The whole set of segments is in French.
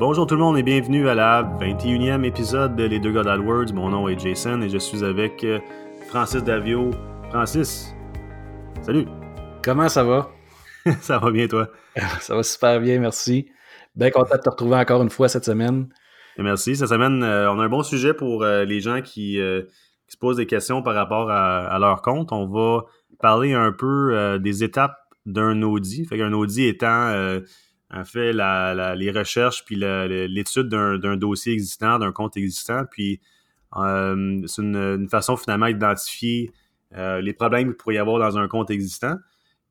Bonjour tout le monde et bienvenue à la 21e épisode de Les Deux God AdWords. Mon nom est Jason et je suis avec euh, Francis Davio. Francis, salut. Comment ça va? ça va bien toi? ça va super bien, merci. Bien content de te retrouver encore une fois cette semaine. merci. Cette semaine, euh, on a un bon sujet pour euh, les gens qui, se posent des questions par rapport à, leur compte. On va parler un peu des étapes d'un Audi. Fait qu'un Audi étant en fait les recherches puis l'étude d'un dossier existant, d'un compte existant. Puis euh, c'est une, façon finalement d'identifier euh, les problèmes qu'il pourrait y avoir dans un compte existant.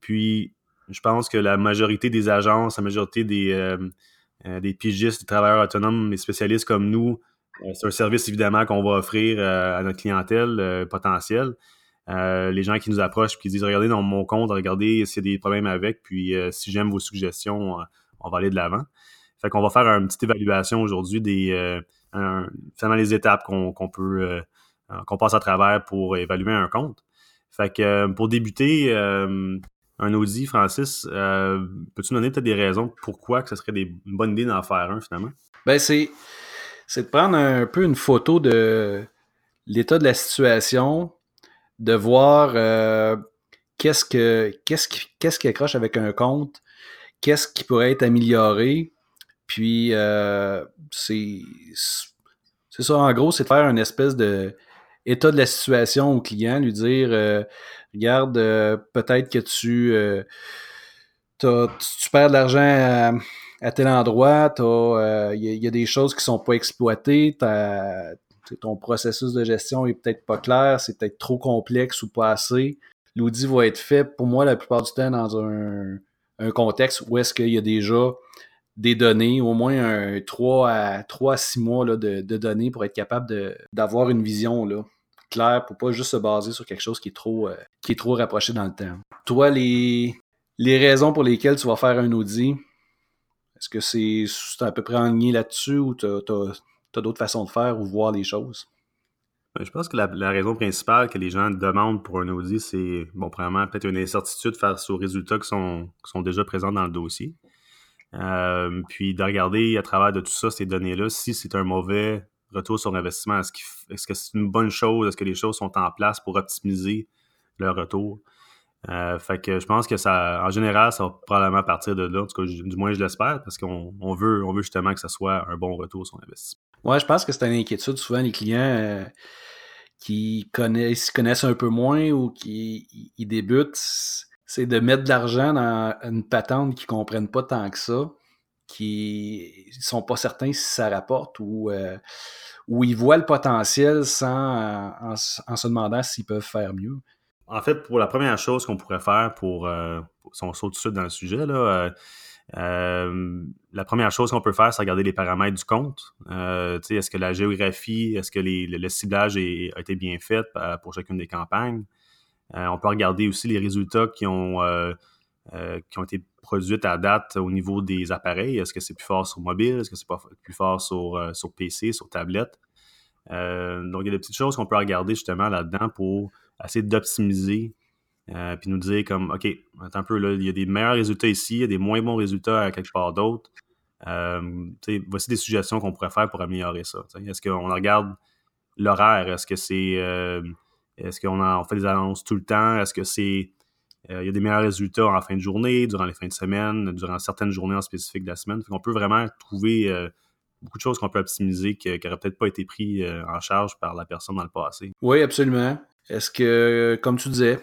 Puis je pense que la majorité des agences, la majorité des, euh, des pigistes, des travailleurs autonomes, des spécialistes comme nous, c'est un service évidemment qu'on va offrir à notre clientèle potentielle. les gens qui nous approchent puis qui disent regardez dans mon compte, regardez s'il y a des problèmes avec, puis si j'aime vos suggestions, on va aller de l'avant. Fait qu'on va faire une petite évaluation aujourd'hui des euh, finalement les étapes qu'on peut euh, qu'on passe à travers pour évaluer un compte. Fait que euh, pour débuter un Audi, Francis, peux-tu donner peut-être des raisons pourquoi que ce serait une bonne idée d'en faire un finalement? Ben c'est de prendre un peu une photo de l'état de la situation, de voir qu'est-ce que qu'est-ce qui accroche avec un compte, qu'est-ce qui pourrait être amélioré. Puis, euh, c'est ça, en gros, c'est de faire une espèce de état de la situation au client, lui dire euh, regarde, euh, peut-être que tu, tu perds de l'argent à, tel endroit, il y, a des choses qui sont pas exploitées, ton processus de gestion est peut-être pas clair, c'est peut-être trop complexe ou pas assez. L'audit va être fait, pour moi, la plupart du temps, dans un, un contexte où est-ce qu'il y a déjà des données, au moins un 3 à, 3 6 mois là, de, données pour être capable d'avoir une vision là, claire pour pas juste se baser sur quelque chose qui est trop, euh, qui est trop rapproché dans le temps. Toi, les, les raisons pour lesquelles tu vas faire un audit, est-ce que c'est à peu près aligné là-dessus ou tu as d'autres façons de faire ou voir les choses? Ben, je pense que la, raison principale que les gens demandent pour un audit, c'est, bon, premièrement, peut-être une incertitude face aux résultats qui sont, sont déjà présents dans le dossier. Euh, puis de regarder à travers de tout ça, ces données-là, si c'est un mauvais retour sur investissement, est-ce, que c'est une bonne chose? Est-ce que les choses sont en place pour optimiser le retour? Euh, fait que je pense que ça, en général, ça va probablement partir de là. En tout cas, du moins, je l'espère, parce qu'on veut, on veut justement que ça soit un bon retour sur investissement. Ouais, je pense que c'est une inquiétude. Souvent, les clients euh, qui connaissent, connaissent un peu moins ou qui débutent, c'est de mettre de l'argent dans une patente qu'ils ne comprennent pas tant que ça, qui ne sont pas certains si ça rapporte ou, euh, ils voient le potentiel sans, en, se demandant s'ils peuvent faire mieux. En fait, pour la première chose qu'on pourrait faire pour, euh, si on saute tout de suite dans le sujet, là, euh, la première chose qu'on peut faire, c'est regarder les paramètres du compte. Euh, est-ce que la géographie, est-ce que le, ciblage a été bien fait euh, pour chacune des campagnes? on peut regarder aussi les résultats qui ont, qui ont été produits à date au niveau des appareils. Est-ce que c'est plus fort sur mobile? Est-ce que c'est plus fort sur, sur PC, sur tablette? donc, il y a des petites choses qu'on peut regarder justement là-dedans pour essayer d'optimiser euh, puis nous dire comme, OK, attends un peu, là, il y a des meilleurs résultats ici, il y a des moins bons résultats à quelque part d'autre. Euh, voici des suggestions qu'on pourrait faire pour améliorer ça. Est-ce qu'on regarde l'horaire? Est-ce que c'est. Euh, est-ce qu'on fait des annonces tout le temps? Est-ce que c'est. il y a des meilleurs résultats en fin de journée, durant les fins de semaine, durant certaines journées en spécifique de la semaine? On peut vraiment trouver beaucoup de choses qu'on peut optimiser qui n'auraient peut-être pas été pris en charge par la personne dans le passé. Oui, absolument. Est-ce que, comme tu disais,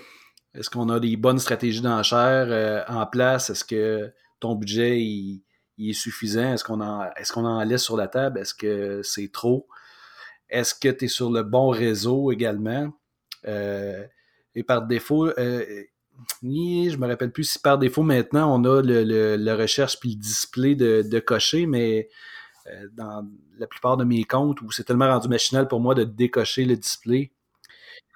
est-ce qu'on a des bonnes stratégies d'enchères euh, en place? Est-ce que ton budget est suffisant? Est-ce qu'on en, est qu'on en laisse sur la table? Est-ce que c'est trop? Est-ce que tu es sur le bon réseau également? Euh, et par défaut, euh, je me rappelle plus si par défaut maintenant on a le, recherche puis le display de, cocher, mais euh, dans la plupart de mes comptes où c'est tellement rendu machinal pour moi de décocher le display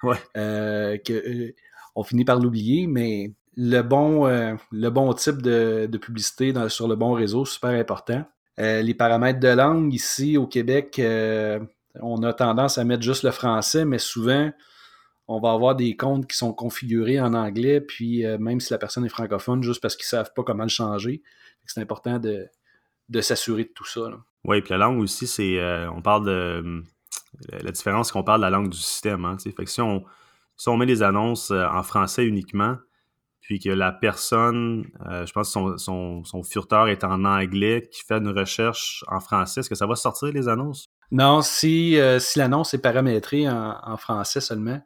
ouais. que on finit par l'oublier, mais le bon, euh, type de, publicité sur le bon réseau, super important. Euh, les paramètres de langue, ici au Québec, euh, on a tendance à mettre juste le français, mais souvent, on va avoir des comptes qui sont configurés en anglais, puis même si la personne est francophone, juste parce qu'ils ne savent pas comment le changer. C'est important de, de s'assurer de tout ça. Oui, puis la langue aussi, c'est. on parle de. La différence qu'on parle de la langue du système. Hein, fait que si on, si on met les annonces en français uniquement, puis que la personne, euh, je pense que son, son, furteur est en anglais, qui fait une recherche en français, est-ce que ça va sortir les annonces? Non, si, euh, si l'annonce est paramétrée en, français seulement,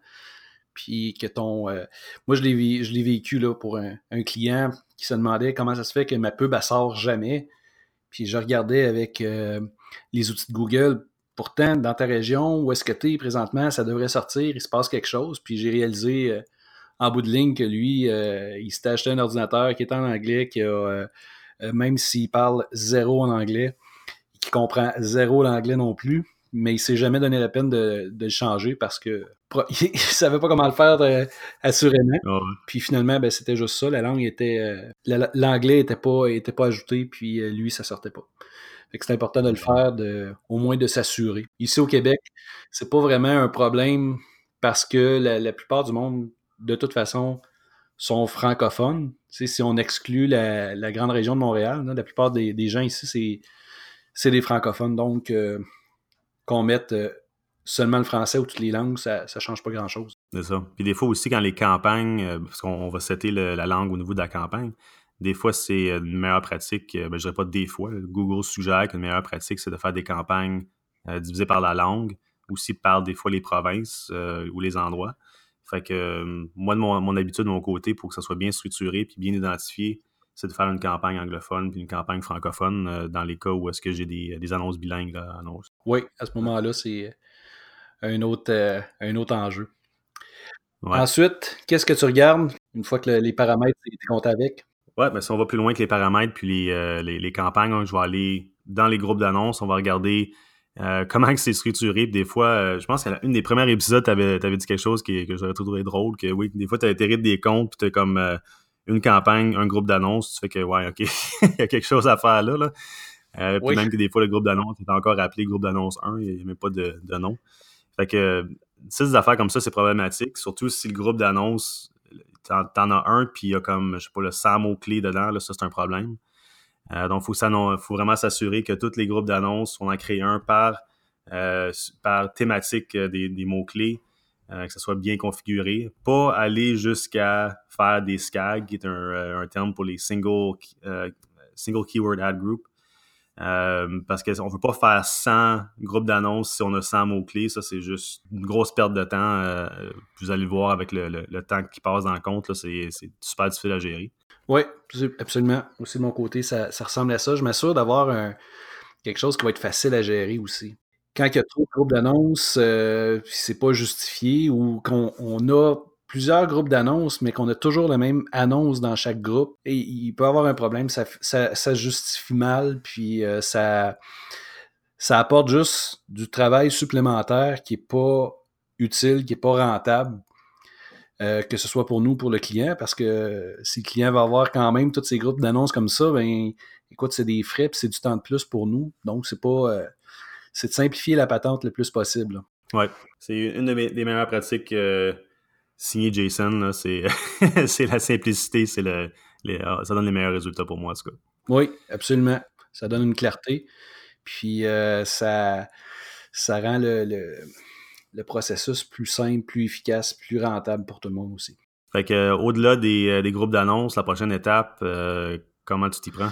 puis que ton... Euh, moi, je l'ai, vécu là, pour un, client qui se demandait comment ça se fait que ma pub, elle sort jamais. Puis je regardais avec les outils de Google, pourtant, dans ta région, où est-ce que tu es présentement, ça devrait sortir, il se passe quelque chose. Puis j'ai réalisé en bout de ligne que lui, euh, il s'est acheté un ordinateur qui est en anglais, qui a, euh, euh, même s'il parle zéro en anglais, qui comprend zéro l'anglais non plus, mais il s'est jamais donné la peine de, le changer parce que il savait pas comment le faire assurément. Ah puis finalement, ben, c'était juste ça. La langue était, l'anglais était pas, était pas ajouté, puis lui, ça sortait pas. C'est important de le faire, de, au moins de s'assurer. Ici au Québec, c'est pas vraiment un problème parce que la plupart du monde de toute façon, sont francophones. si on exclut la, grande région de Montréal, la plupart des, gens ici, c'est des francophones. Donc, euh, qu'on mette euh, seulement le français ou toutes les langues, ça ne change pas grand-chose. C'est ça. Puis des fois aussi, quand les campagnes, euh, parce qu'on va setter la langue au niveau de la campagne, des fois, c'est une meilleure pratique. Ben, je dirais pas des fois. Google suggère qu'une meilleure pratique, c'est de faire des campagnes divisées par la langue, aussi par des fois les provinces ou les endroits. Fait que euh, moi, de mon, habitude de mon côté, pour que ça soit bien structuré puis bien identifié, c'est de faire une campagne anglophone puis une campagne francophone euh, dans les cas où est-ce que j'ai des, annonces bilingues annonces. Oui, à ce moment-là, c'est un autre, euh, un autre enjeu. Ensuite, qu'est-ce que tu regardes une fois que les paramètres, tu comptes avec? Oui, ben, si on va plus loin que les paramètres puis les, les, campagnes, hein, je vais aller dans les groupes d'annonces, on va regarder euh, comment c'est structuré. des fois, euh, je pense qu'à une des premières épisodes, tu avais, dit quelque chose que j'aurais trouvé drôle, que oui, des fois, tu as des comptes, puis tu comme euh, une campagne, un groupe d'annonces, tu fais que, ouais, OK, il y a quelque chose à faire là. là. Puis même que des fois, le groupe d'annonces est encore appelé groupe d'annonces 1, il n'y a même pas de, nom. Fait que, si des affaires comme ça, c'est problématique, surtout si le groupe d'annonces, t'en as un, puis il y a comme, je sais pas, le 100 mots-clés dedans, là, ça, c'est un problème. Euh, donc, il faut, faut, vraiment s'assurer que tous les groupes d'annonces, on en crée un par, euh, par thématique euh, des, des mots-clés, que ce soit bien configuré. Pas aller jusqu'à faire des SCAG, qui est un, un terme pour les single, single Keyword Ad Group. Parce qu'on ne peut pas faire 100 groupes d'annonces si on a 100 mots-clés. Ça, c'est juste une grosse perte de temps. vous allez le voir avec le, le, temps qui passe dans le compte. C'est super difficile à gérer. Oui, absolument. Aussi de mon côté, ça, ressemble à ça. Je m'assure d'avoir quelque chose qui va être facile à gérer aussi. Quand il y a trop de groupes d'annonces, euh, c'est pas justifié ou qu'on a plusieurs groupes d'annonces, mais qu'on a toujours la même annonce dans chaque groupe, et il peut avoir un problème, ça, ça, justifie mal, puis euh, ça, ça apporte juste du travail supplémentaire qui n'est pas utile, qui n'est pas rentable. Euh, que ce soit pour nous, pour le client, parce que si le client va avoir quand même tous ces groupes d'annonces comme ça, ben écoute, c'est des frais c'est du temps de plus pour nous. Donc, c'est pas. Euh, c'est de simplifier la patente le plus possible. Oui, c'est une des meilleures pratiques signées Jason. C'est la simplicité, c'est le, ah, ça donne les meilleurs résultats pour moi, en tout cas. Oui, absolument. Ça donne une clarté. Puis ça, ça rend le le processus plus simple, plus efficace, plus rentable pour tout le monde aussi. Fait que euh, au-delà des, euh, des, groupes d'annonces, la prochaine étape, euh, comment tu t'y prends?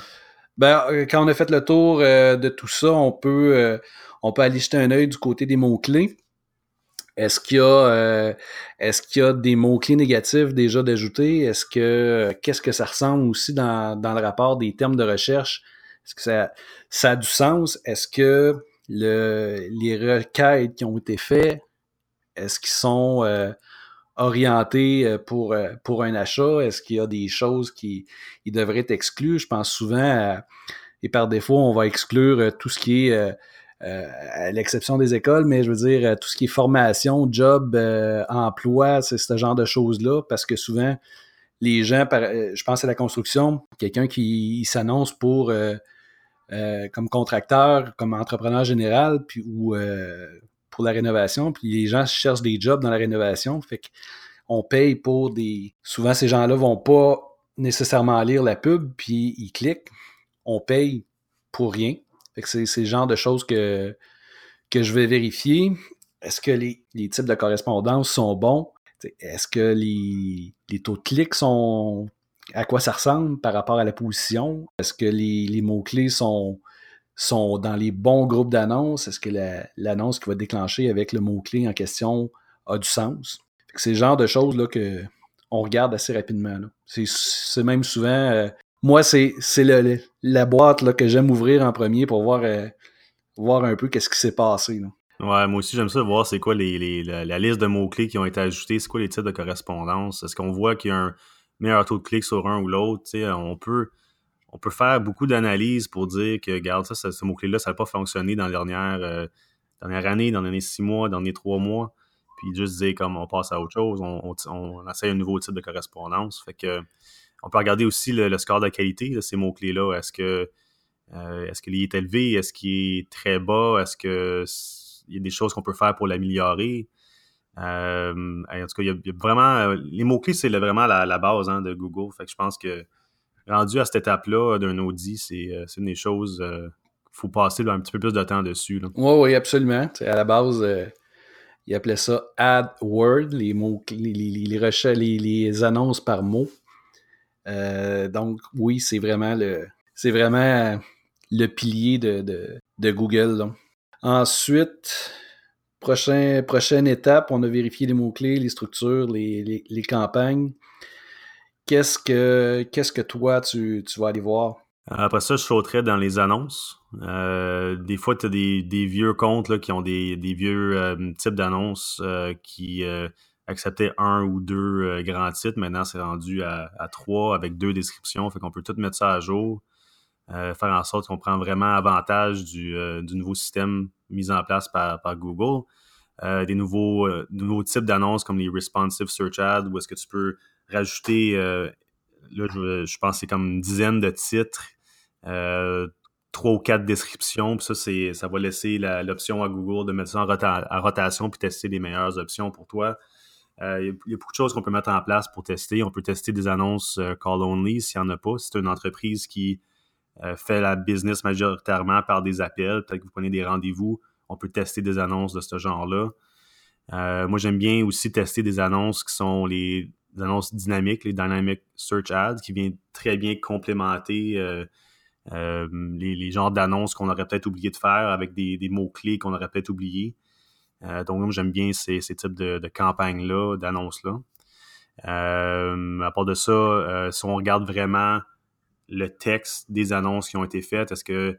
Ben, quand on a fait le tour de tout ça, on peut, on peut aller jeter un œil du côté des mots-clés. Est-ce qu'il y a, est-ce qu'il y a des mots-clés négatifs déjà d'ajouter? Est-ce que, qu'est-ce que ça ressemble aussi dans, dans, le rapport des termes de recherche? Est-ce que ça, ça a du sens? Est-ce que le, les requêtes qui ont été faites est-ce qu'ils sont euh, orientés euh, pour, euh, pour un achat? Est-ce qu'il y a des choses qui devraient être exclues? Je pense souvent, et par défaut, on va exclure tout ce qui est, à l'exception des écoles, mais je veux dire, tout ce qui est formation, job, emploi, c'est ce genre de choses-là, parce que souvent, les gens, je pense à la construction, quelqu'un qui s'annonce pour... comme contracteur, comme entrepreneur général, puis ou pour la rénovation, puis les gens cherchent des jobs dans la rénovation, fait qu'on paye pour des... Souvent, ces gens-là vont pas nécessairement lire la pub, puis ils cliquent. On paye pour rien. C'est, le genre de choses que, que je vais vérifier. Est-ce que les, types de correspondance sont bons? Est-ce que les, taux de clics sont à quoi ça ressemble par rapport à la position? Est-ce que les, mots-clés sont, sont dans les bons groupes d'annonces? Est-ce que l'annonce qui va déclencher avec le mot-clé en question a du sens? C'est le genre de choses là, que on regarde assez rapidement. C'est même souvent. Euh, moi, c'est la boîte là, que j'aime ouvrir en premier pour voir, euh, voir un peu qu'est-ce qui s'est passé. Ouais, moi aussi, j'aime ça voir c'est quoi les, la, liste de mots-clés qui ont été ajoutés, c'est quoi les types de correspondance. Est-ce qu'on voit qu'il y a un meilleur taux de clic sur un ou l'autre? On peut, on peut faire beaucoup d'analyses pour dire que, regarde, ça, ce, mot-clé-là, ça n'a pas fonctionné dans la dernière, euh, dernière année, dans les derniers six mois, dans les trois mois puis juste dire comme on passe à autre chose, on, on, essaie un nouveau type de correspondance. Fait que on peut regarder aussi le, score de qualité de ces mots-clés-là. Est-ce que euh, est-ce qu'il est élevé? Est-ce qu'il est très bas? Est-ce qu'il y a des choses qu'on peut faire pour l'améliorer? Euh, en tout cas, il y, a, vraiment. Les mots-clés, c'est vraiment la, base hein, de Google. Fait que je pense que rendu à cette étape-là d'un audit, c'est euh, une des choses. Il faut passer un petit peu plus de temps dessus. Oui, oui, absolument. à la base, il appelait ça AdWord, les mots, les, les, les, annonces par mot. Euh, donc, oui, c'est vraiment le, c'est vraiment le pilier de, Google. Ensuite, prochain, prochaine étape, on a vérifié les mots-clés, les structures, les, campagnes. Qu'est-ce que, qu'est-ce que toi, tu, tu vas aller voir? Après ça, je sauterais dans les annonces. Euh, des fois, tu as des, vieux comptes qui ont des, vieux euh, types d'annonces qui acceptaient un ou deux grands titres. Maintenant, c'est rendu à, trois avec deux descriptions. Fait qu'on peut tout mettre ça à jour. faire en sorte qu'on prend vraiment avantage du, nouveau système mis en place par, Google. des nouveaux, nouveaux types d'annonces comme les responsive search ads où est-ce que tu peux rajouter là, je, pense que c'est comme une dizaine de titres trois ou quatre descriptions. Puis ça, c'est, ça va laisser l'option à Google de mettre ça en, rotation puis tester les meilleures options pour toi. Euh, il, y a, beaucoup de choses qu'on peut mettre en place pour tester. On peut tester des annonces euh, call only s'il n'y en a pas. C'est une entreprise qui euh, fait la business majoritairement par des appels, peut-être que vous prenez des rendez-vous, on peut tester des annonces de ce genre-là. moi, j'aime bien aussi tester des annonces qui sont les, annonces dynamiques, les Dynamic Search Ads, qui viennent très bien complémenter les, genres d'annonces qu'on aurait peut-être oublié de faire avec des, mots-clés qu'on aurait peut-être oubliés. Euh, donc, j'aime bien ces, types de, campagnes-là, d'annonces-là. Euh, à part de ça, si on regarde vraiment le texte des annonces qui ont été faites, est-ce que,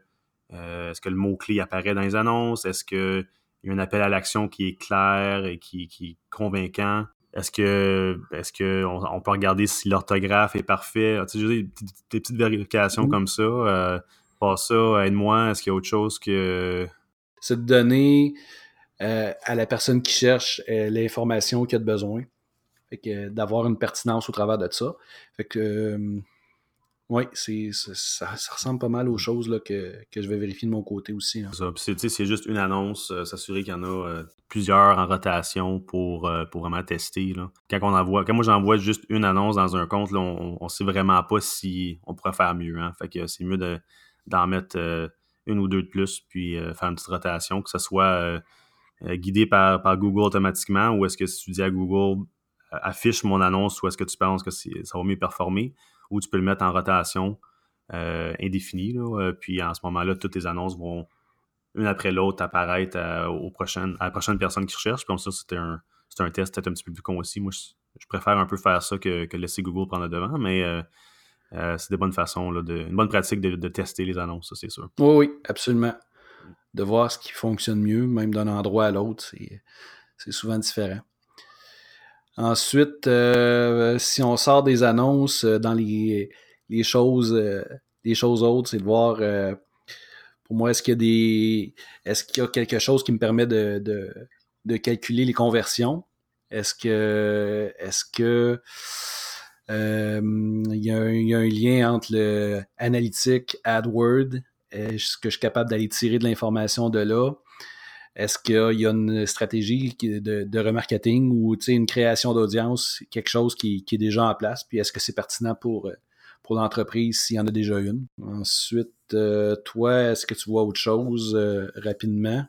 est-ce que le mot-clé apparaît dans les annonces? Est-ce qu'il y a un appel à l'action qui est clair et qui, qui est convaincant? Est-ce que est-ce que on, peut regarder si l'orthographe est parfait? Tu sais, des, petites vérifications comme ça. Euh, pas ça, aide-moi, est-ce qu'il y a autre chose que. C'est de donner euh, à la personne qui cherche euh, l'information qu'il a de besoin. Fait que d'avoir une pertinence au travers de ça. Fait que oui, c'est, ça, ressemble pas mal aux choses là, que, je vais vérifier de mon côté aussi. Hein. C'est, c'est juste une annonce, euh, s'assurer qu'il y en a euh, plusieurs en rotation pour, euh, pour vraiment tester. Là. Quand, on envoie, quand moi j'envoie juste une annonce dans un compte, là, on, ne sait vraiment pas si on pourrait faire mieux. Hein. Fait que c'est mieux de, d'en mettre une ou deux de plus, puis faire une petite rotation, que ce soit guidé par, Google automatiquement, ou est-ce que si tu dis à Google affiche mon annonce, ou est-ce que tu penses que ça va mieux performer ou tu peux le mettre en rotation euh, indéfinie. Euh, puis en ce moment-là, toutes tes annonces vont une après l'autre apparaître à, aux prochaines, la prochaine personne qui recherche. Comme ça, c'était un, test peut-être un petit peu plus con aussi. Moi, je, préfère un peu faire ça que, laisser Google prendre le devant, mais euh, c'est des bonnes façons, de, une bonne pratique de, tester les annonces, c'est sûr. Oui, oui, absolument. De voir ce qui fonctionne mieux, même d'un endroit à l'autre, c'est souvent différent. Ensuite, euh, si on sort des annonces euh, dans les, choses, euh, les choses autres, c'est de voir pour moi, est-ce qu'il y a des. Est-ce qu'il y a quelque chose qui me permet de, de, calculer les conversions? Est-ce que est-ce que il, y a un, y a un, lien entre le analytique AdWord? Est-ce que je suis capable d'aller tirer de l'information de là? Est-ce qu'il y a une stratégie de, remarketing ou une création d'audience, quelque chose qui, est déjà en place? Puis est-ce que c'est pertinent pour, euh, pour l'entreprise s'il y en a déjà une? Ensuite, toi, est-ce que tu vois autre chose rapidement?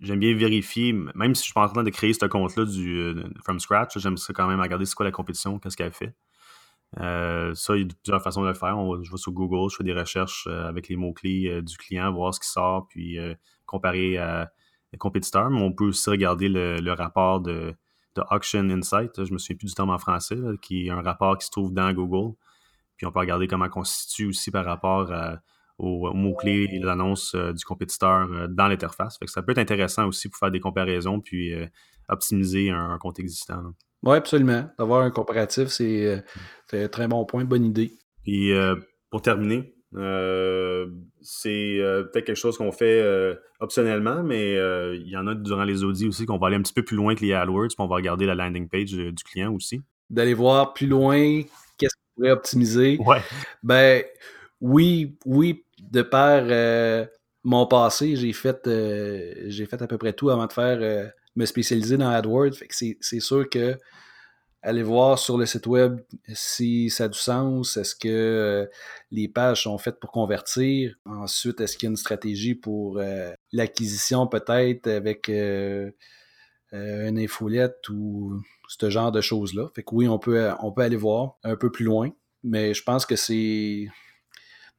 J'aime bien vérifier, même si je suis pas en train de créer ce compte-là du from scratch, j'aime ça quand même regarder c'est quoi la compétition, qu'est-ce qu'elle fait. Ça, il y a plusieurs façons de le faire. je vais sur Google, je fais des recherches avec les mots-clés du client, voir ce qui sort, puis comparer à les compétiteurs. Mais on peut aussi regarder le rapport de, Auction Insight, je me souviens plus du terme en français, qui est un rapport qui se trouve dans Google. Puis on peut regarder comment on constitue aussi par rapport aux, mots-clés et euh, du compétiteur euh, dans l'interface. Ça peut être intéressant aussi pour faire des comparaisons puis euh, optimiser un, compte existant. Oui, absolument. D'avoir un comparatif, c'est un très bon point, bonne idée. Puis pour terminer, euh, c'est euh, peut-être quelque chose qu'on fait euh, optionnellement, mais il y en a durant les audits aussi qu'on va aller un petit peu plus loin que les AdWords, puis on va regarder la landing page du client aussi. D'aller voir plus loin qu'est-ce qu'on pourrait optimiser. Ouais. Ben oui, oui, de par mon passé, j'ai fait j'ai fait à peu près tout avant de faire me spécialiser dans AdWords. c'est sûr que Allez voir sur le site web si ça a du sens. Est-ce que euh, les pages sont faites pour convertir? Ensuite, est-ce qu'il y a une stratégie pour euh, l'acquisition peut-être avec euh, une infolette ou ce genre de choses-là? Fait que oui, on peut aller voir un peu plus loin, mais je pense que c'est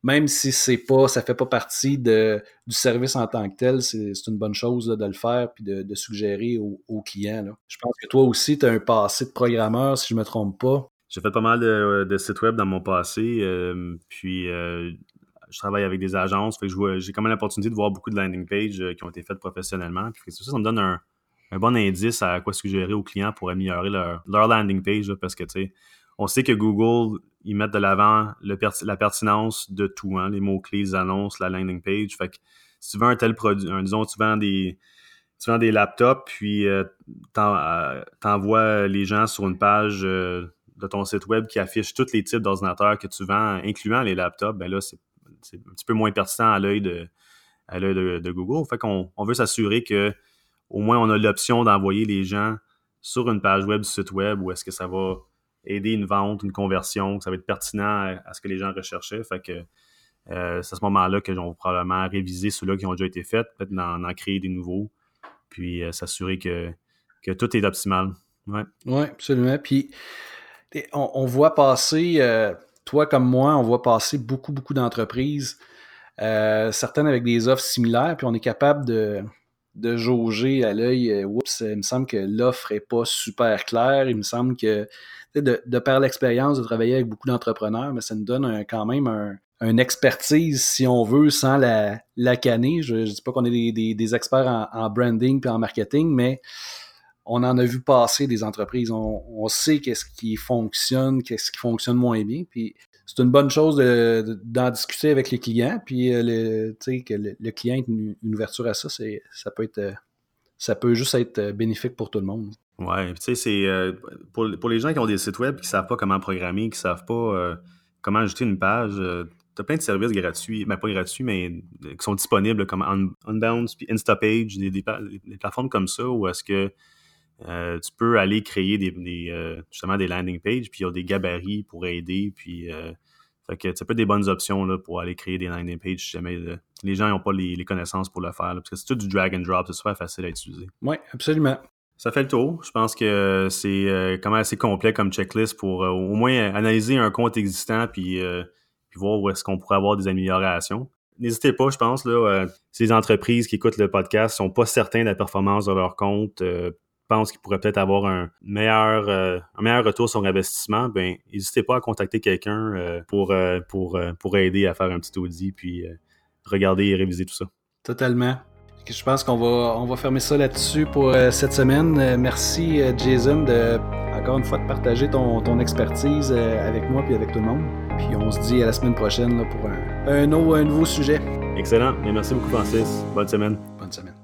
même si c'est pas, ça fait pas partie de, du service en tant que tel, c'est une bonne chose de le faire puis de, suggérer aux, clients. Je pense que toi aussi, tu as un passé de programmeur, si je me trompe pas. J'ai fait pas mal de, sites web dans mon passé, euh, puis euh, je travaille avec des agences, fait que j'ai quand même l'opportunité de voir beaucoup de landing pages euh, qui ont été faites professionnellement. Puis ça, ça me donne un, bon indice à quoi suggérer aux clients pour améliorer leur, landing page, parce que tu sais, on sait que Google, ils mettent de l'avant la pertinence de tout, hein, les mots-clés, les annonces, la landing page. Fait que si tu vends un tel produit, disons, tu vends des, tu laptops, puis euh, euh, t'envoies les gens sur une page euh, de ton site web qui affiche tous les types d'ordinateurs que tu vends, incluant les laptops, ben là, c'est un petit peu moins pertinent à l'œil de, Google. Fait on veut s'assurer que au moins on a l'option d'envoyer les gens sur une page web du site web où est-ce que ça va aider une vente, une conversion, que ça va être pertinent à, ce que les gens recherchaient. Fait que euh, c'est à ce moment-là que va probablement réviser ceux-là qui ont déjà été faits, peut-être en, créer des nouveaux, puis euh, s'assurer que, que tout est optimal. Oui, ouais, absolument. Puis on, voit passer, euh, toi comme moi, on voit passer beaucoup, beaucoup d'entreprises, certaines avec des offres similaires, puis on est capable de, de jauger à l'œil, oups, il me semble que l'offre n'est pas super claire, il me semble que de, par l'expérience de travailler avec beaucoup d'entrepreneurs, mais ça nous donne quand même un, une expertise, si on veut, sans la, la canner. Je ne dis pas qu'on est des, experts en, branding puis en marketing, mais on en a vu passer des entreprises. On, sait qu'est-ce qui fonctionne, qu'est-ce qui fonctionne moins bien. Puis c'est une bonne chose d'en discuter avec les clients. Puis euh, que le, client ait une, ouverture à ça, ça peut être ça peut juste être bénéfique pour tout le monde. Ouais, tu sais, c'est euh, pour, les gens qui ont des sites web qui ne savent pas comment programmer, qui ne savent pas euh, comment ajouter une page, euh, tu as plein de services gratuits, mais ben, pas gratuits, mais qui sont disponibles comme Unbounce puis Instapage, des, des, plateformes comme ça où est-ce que tu peux aller créer des, justement des landing pages, puis il y a des gabarits pour aider, puis fait que ça peut être des bonnes options là, pour aller créer des landing pages si jamais les gens n'ont pas les, connaissances pour le faire. parce que c'est tout du drag and drop, c'est super facile à utiliser. Oui, absolument. Ça fait le tour. Je pense que c'est euh, quand même assez complet comme checklist pour euh, au moins analyser un compte existant euh, puis voir où est-ce qu'on pourrait avoir des améliorations. N'hésitez pas, je pense, là, ces entreprises qui écoutent le podcast sont pas certains de la performance de leur compte, pensent qu'ils pourraient peut-être avoir un meilleur, un meilleur retour sur investissement, ben n'hésitez pas à contacter quelqu'un pour, pour, pour aider à faire un petit audit puis regarder et réviser tout ça. Totalement. Je pense qu'on va, on va fermer ça là-dessus pour euh, cette semaine. Euh, merci, euh, Jason, de, encore une fois, de partager ton, ton expertise avec moi et avec tout le monde. Puis on se dit à la semaine prochaine pour un, un, un nouveau sujet. Excellent. merci beaucoup, Francis. Bonne semaine. Bonne semaine.